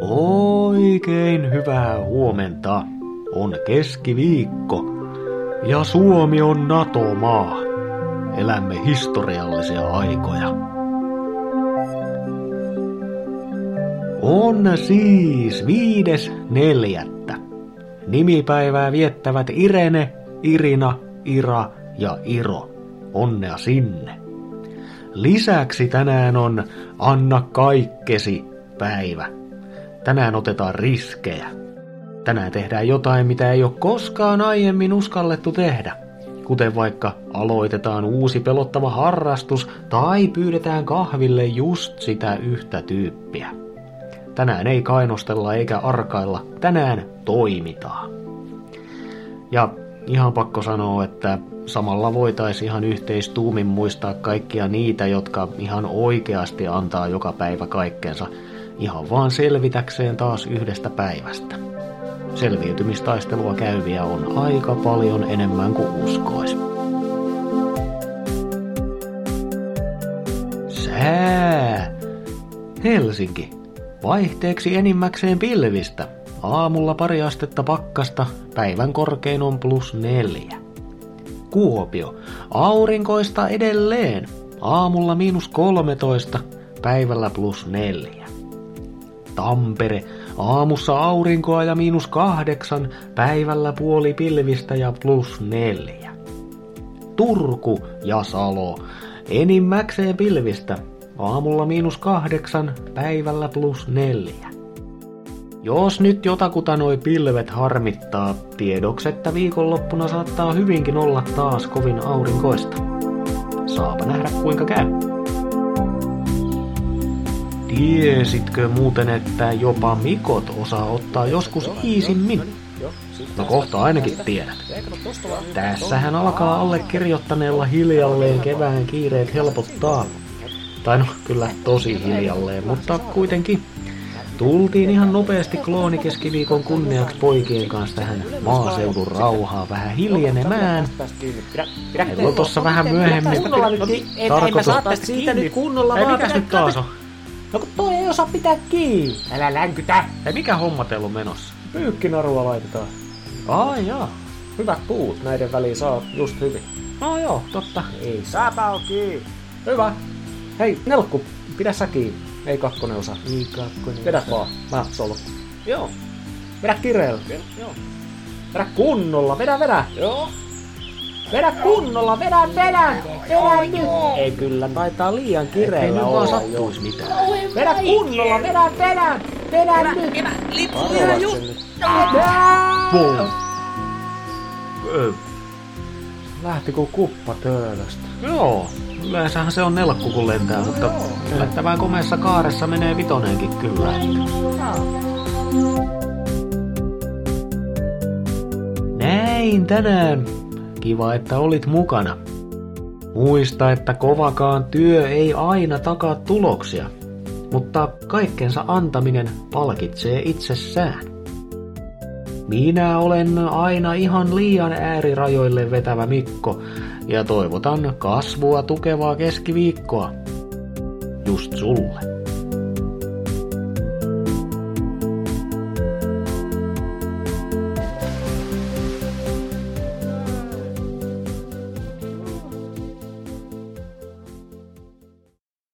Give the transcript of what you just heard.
Oikein hyvää huomenta. On keskiviikko ja Suomi on NATO-maa. Elämme historiallisia aikoja. On siis viides neljättä. Nimipäivää viettävät Irene, Irina, Ira ja Iro. Onnea sinne. Lisäksi tänään on Anna Kaikkesi päivä. Tänään otetaan riskejä. Tänään tehdään jotain, mitä ei ole koskaan aiemmin uskallettu tehdä. Kuten vaikka aloitetaan uusi pelottava harrastus tai pyydetään kahville just sitä yhtä tyyppiä. Tänään ei kainostella eikä arkailla, tänään toimitaan. Ja ihan pakko sanoa, että samalla voitaisiin ihan yhteistuumin muistaa kaikkia niitä, jotka ihan oikeasti antaa joka päivä kaikkensa ihan vaan selvitäkseen taas yhdestä päivästä. Selviytymistaistelua käyviä on aika paljon enemmän kuin uskois. Sää! Helsinki. Vaihteeksi enimmäkseen pilvistä. Aamulla pari astetta pakkasta, päivän korkein on plus neljä. Kuopio. Aurinkoista edelleen. Aamulla miinus 13, päivällä plus neljä. Tampere. Aamussa aurinkoa ja miinus kahdeksan, päivällä puoli pilvistä ja plus neljä. Turku ja Salo. Enimmäkseen pilvistä. Aamulla miinus kahdeksan, päivällä plus neljä. Jos nyt jotakuta noi pilvet harmittaa, tiedoks, että viikonloppuna saattaa hyvinkin olla taas kovin aurinkoista. Saapa nähdä kuinka käy. Tiesitkö muuten, että jopa mikot osaa ottaa joskus iisimmin? No kohta ainakin tiedät. Tässähän alkaa allekirjoittaneella hiljalleen kevään kiireet helpottaa. Tai no, kyllä tosi hiljalleen, mutta kuitenkin. Tultiin ihan nopeasti kloonikeskiviikon kunniaksi poikien kanssa tähän maaseudun rauhaa vähän hiljenemään. Meillä on tossa vähän myöhemmin tarkoitus... siitä nyt kunnolla Ei, vaan. mikäs nyt taas on? No kun toi ei osaa pitää kiinni. Älä länkytä. Ei, mikä homma teillä on menossa? Pyykkinarua laitetaan. Ai jaa. Hyvät puut näiden väliin saa just hyvin. No joo, totta. Ei saapa on kiinni. Hyvä. Hei, Nelkku, pidä sä kiinni. Ei kakkonen osaa. Niin kakkonen. Vedä vaan. Mä solo. Joo. Vedä kireellä. Joo. Vedä kunnolla. Vedä, vedä. Joo. Vedä kunnolla. Vedä, vedä. Vedä nyt. Ei kyllä, taitaa liian Ei kireellä olla sattuis mitään. Vedä kunnolla. Vedä, vedä. Vedä nyt. Vedä, lippu vielä just. Ö, Lähti kuin kuppa töölöstä. Joo. Yleensähän se on nelkku kun lentää, mutta yllättävän komeessa kaaressa menee vitonenkin kyllä. Näin tänään. Kiva, että olit mukana. Muista, että kovakaan työ ei aina takaa tuloksia, mutta kaikkensa antaminen palkitsee itsessään. Minä olen aina ihan liian äärirajoille vetävä Mikko ja toivotan kasvua tukevaa keskiviikkoa. Just sulle.